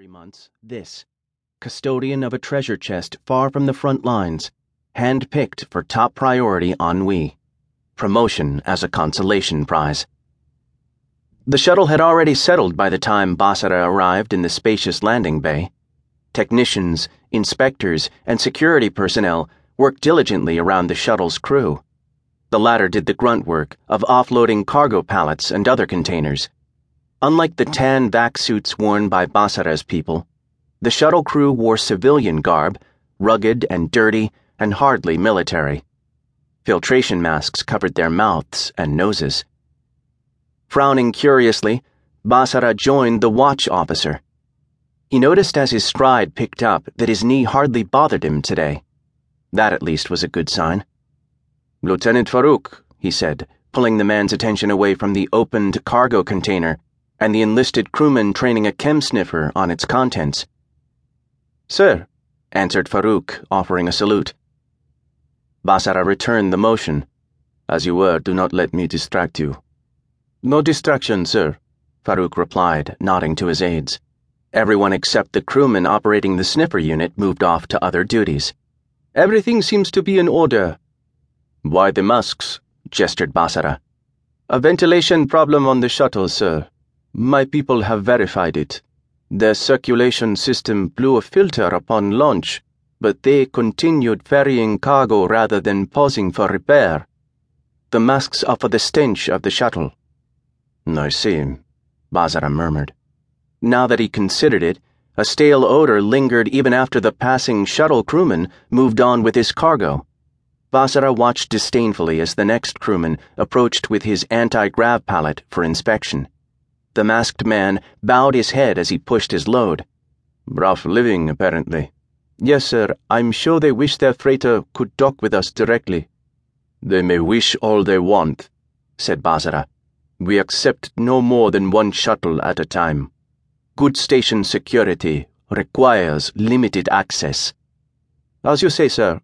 three months, this custodian of a treasure chest far from the front lines, hand picked for top priority ennui, promotion as a consolation prize. The shuttle had already settled by the time Basara arrived in the spacious landing bay. Technicians, inspectors, and security personnel worked diligently around the shuttle's crew. The latter did the grunt work of offloading cargo pallets and other containers. Unlike the tan vac suits worn by Basara's people, the shuttle crew wore civilian garb, rugged and dirty and hardly military. Filtration masks covered their mouths and noses. Frowning curiously, Basara joined the watch officer. He noticed as his stride picked up that his knee hardly bothered him today. That at least was a good sign. Lieutenant Farouk, he said, pulling the man's attention away from the opened cargo container and the enlisted crewman training a chem sniffer on its contents. Sir, answered Farouk, offering a salute. Basara returned the motion. As you were, do not let me distract you. No distraction, sir, Farouk replied, nodding to his aides. Everyone except the crewman operating the sniffer unit moved off to other duties. Everything seems to be in order, why the masks? gestured Basara. A ventilation problem on the shuttle, sir. My people have verified it. Their circulation system blew a filter upon launch, but they continued ferrying cargo rather than pausing for repair. The masks for the stench of the shuttle. I see, Basara murmured. Now that he considered it, a stale odor lingered even after the passing shuttle crewman moved on with his cargo. Basara watched disdainfully as the next crewman approached with his anti grav pallet for inspection. The masked man bowed his head as he pushed his load. Rough living, apparently. Yes, sir. I'm sure they wish their freighter could dock with us directly. They may wish all they want, said Basara. We accept no more than one shuttle at a time. Good station security requires limited access. As you say, sir.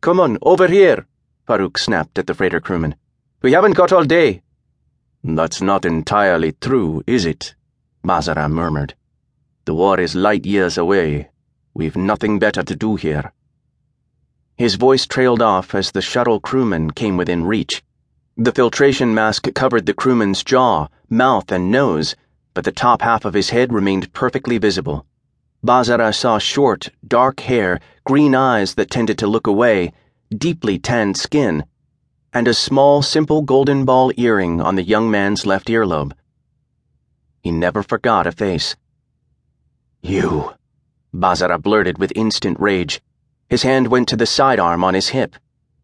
Come on, over here, Farouk snapped at the freighter crewman. We haven't got all day. That's not entirely true, is it? Basara murmured. The war is light years away. We've nothing better to do here. His voice trailed off as the shuttle crewman came within reach. The filtration mask covered the crewman's jaw, mouth, and nose, but the top half of his head remained perfectly visible. Basara saw short, dark hair, green eyes that tended to look away, deeply tanned skin, and a small, simple golden ball earring on the young man's left earlobe. He never forgot a face. You, Basara blurted with instant rage. His hand went to the sidearm on his hip.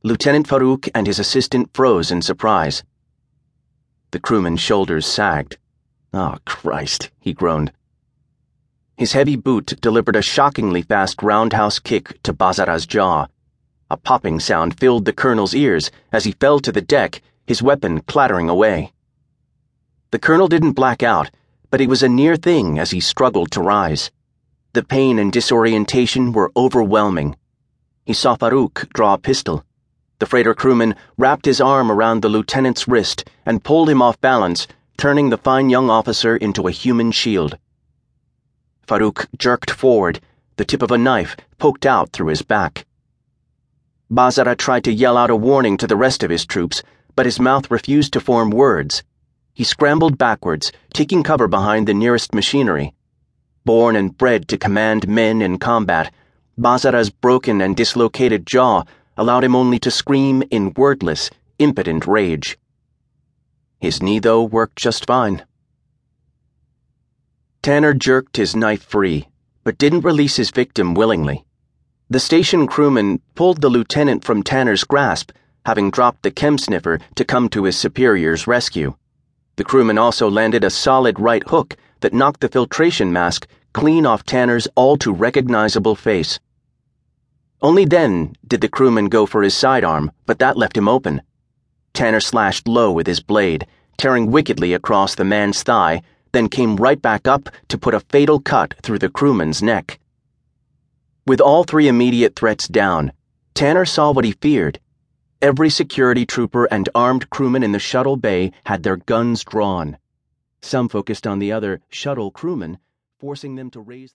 Lieutenant Farouk and his assistant froze in surprise. The crewman's shoulders sagged. Oh, Christ, he groaned. His heavy boot delivered a shockingly fast roundhouse kick to Basara's jaw. A popping sound filled the colonel's ears as he fell to the deck, his weapon clattering away. The colonel didn't black out, but it was a near thing as he struggled to rise. The pain and disorientation were overwhelming. He saw Farouk draw a pistol. The freighter crewman wrapped his arm around the lieutenant's wrist and pulled him off balance, turning the fine young officer into a human shield. Farouk jerked forward, the tip of a knife poked out through his back. Basara tried to yell out a warning to the rest of his troops, but his mouth refused to form words. He scrambled backwards, taking cover behind the nearest machinery. Born and bred to command men in combat, Basara's broken and dislocated jaw allowed him only to scream in wordless, impotent rage. His knee, though, worked just fine. Tanner jerked his knife free, but didn't release his victim willingly. The station crewman pulled the lieutenant from Tanner's grasp, having dropped the chem sniffer to come to his superior's rescue. The crewman also landed a solid right hook that knocked the filtration mask clean off Tanner's all too recognizable face. Only then did the crewman go for his sidearm, but that left him open. Tanner slashed low with his blade, tearing wickedly across the man's thigh then came right back up to put a fatal cut through the crewman's neck. With all three immediate threats down, Tanner saw what he feared. Every security trooper and armed crewman in the shuttle bay had their guns drawn. Some focused on the other shuttle crewmen, forcing them to raise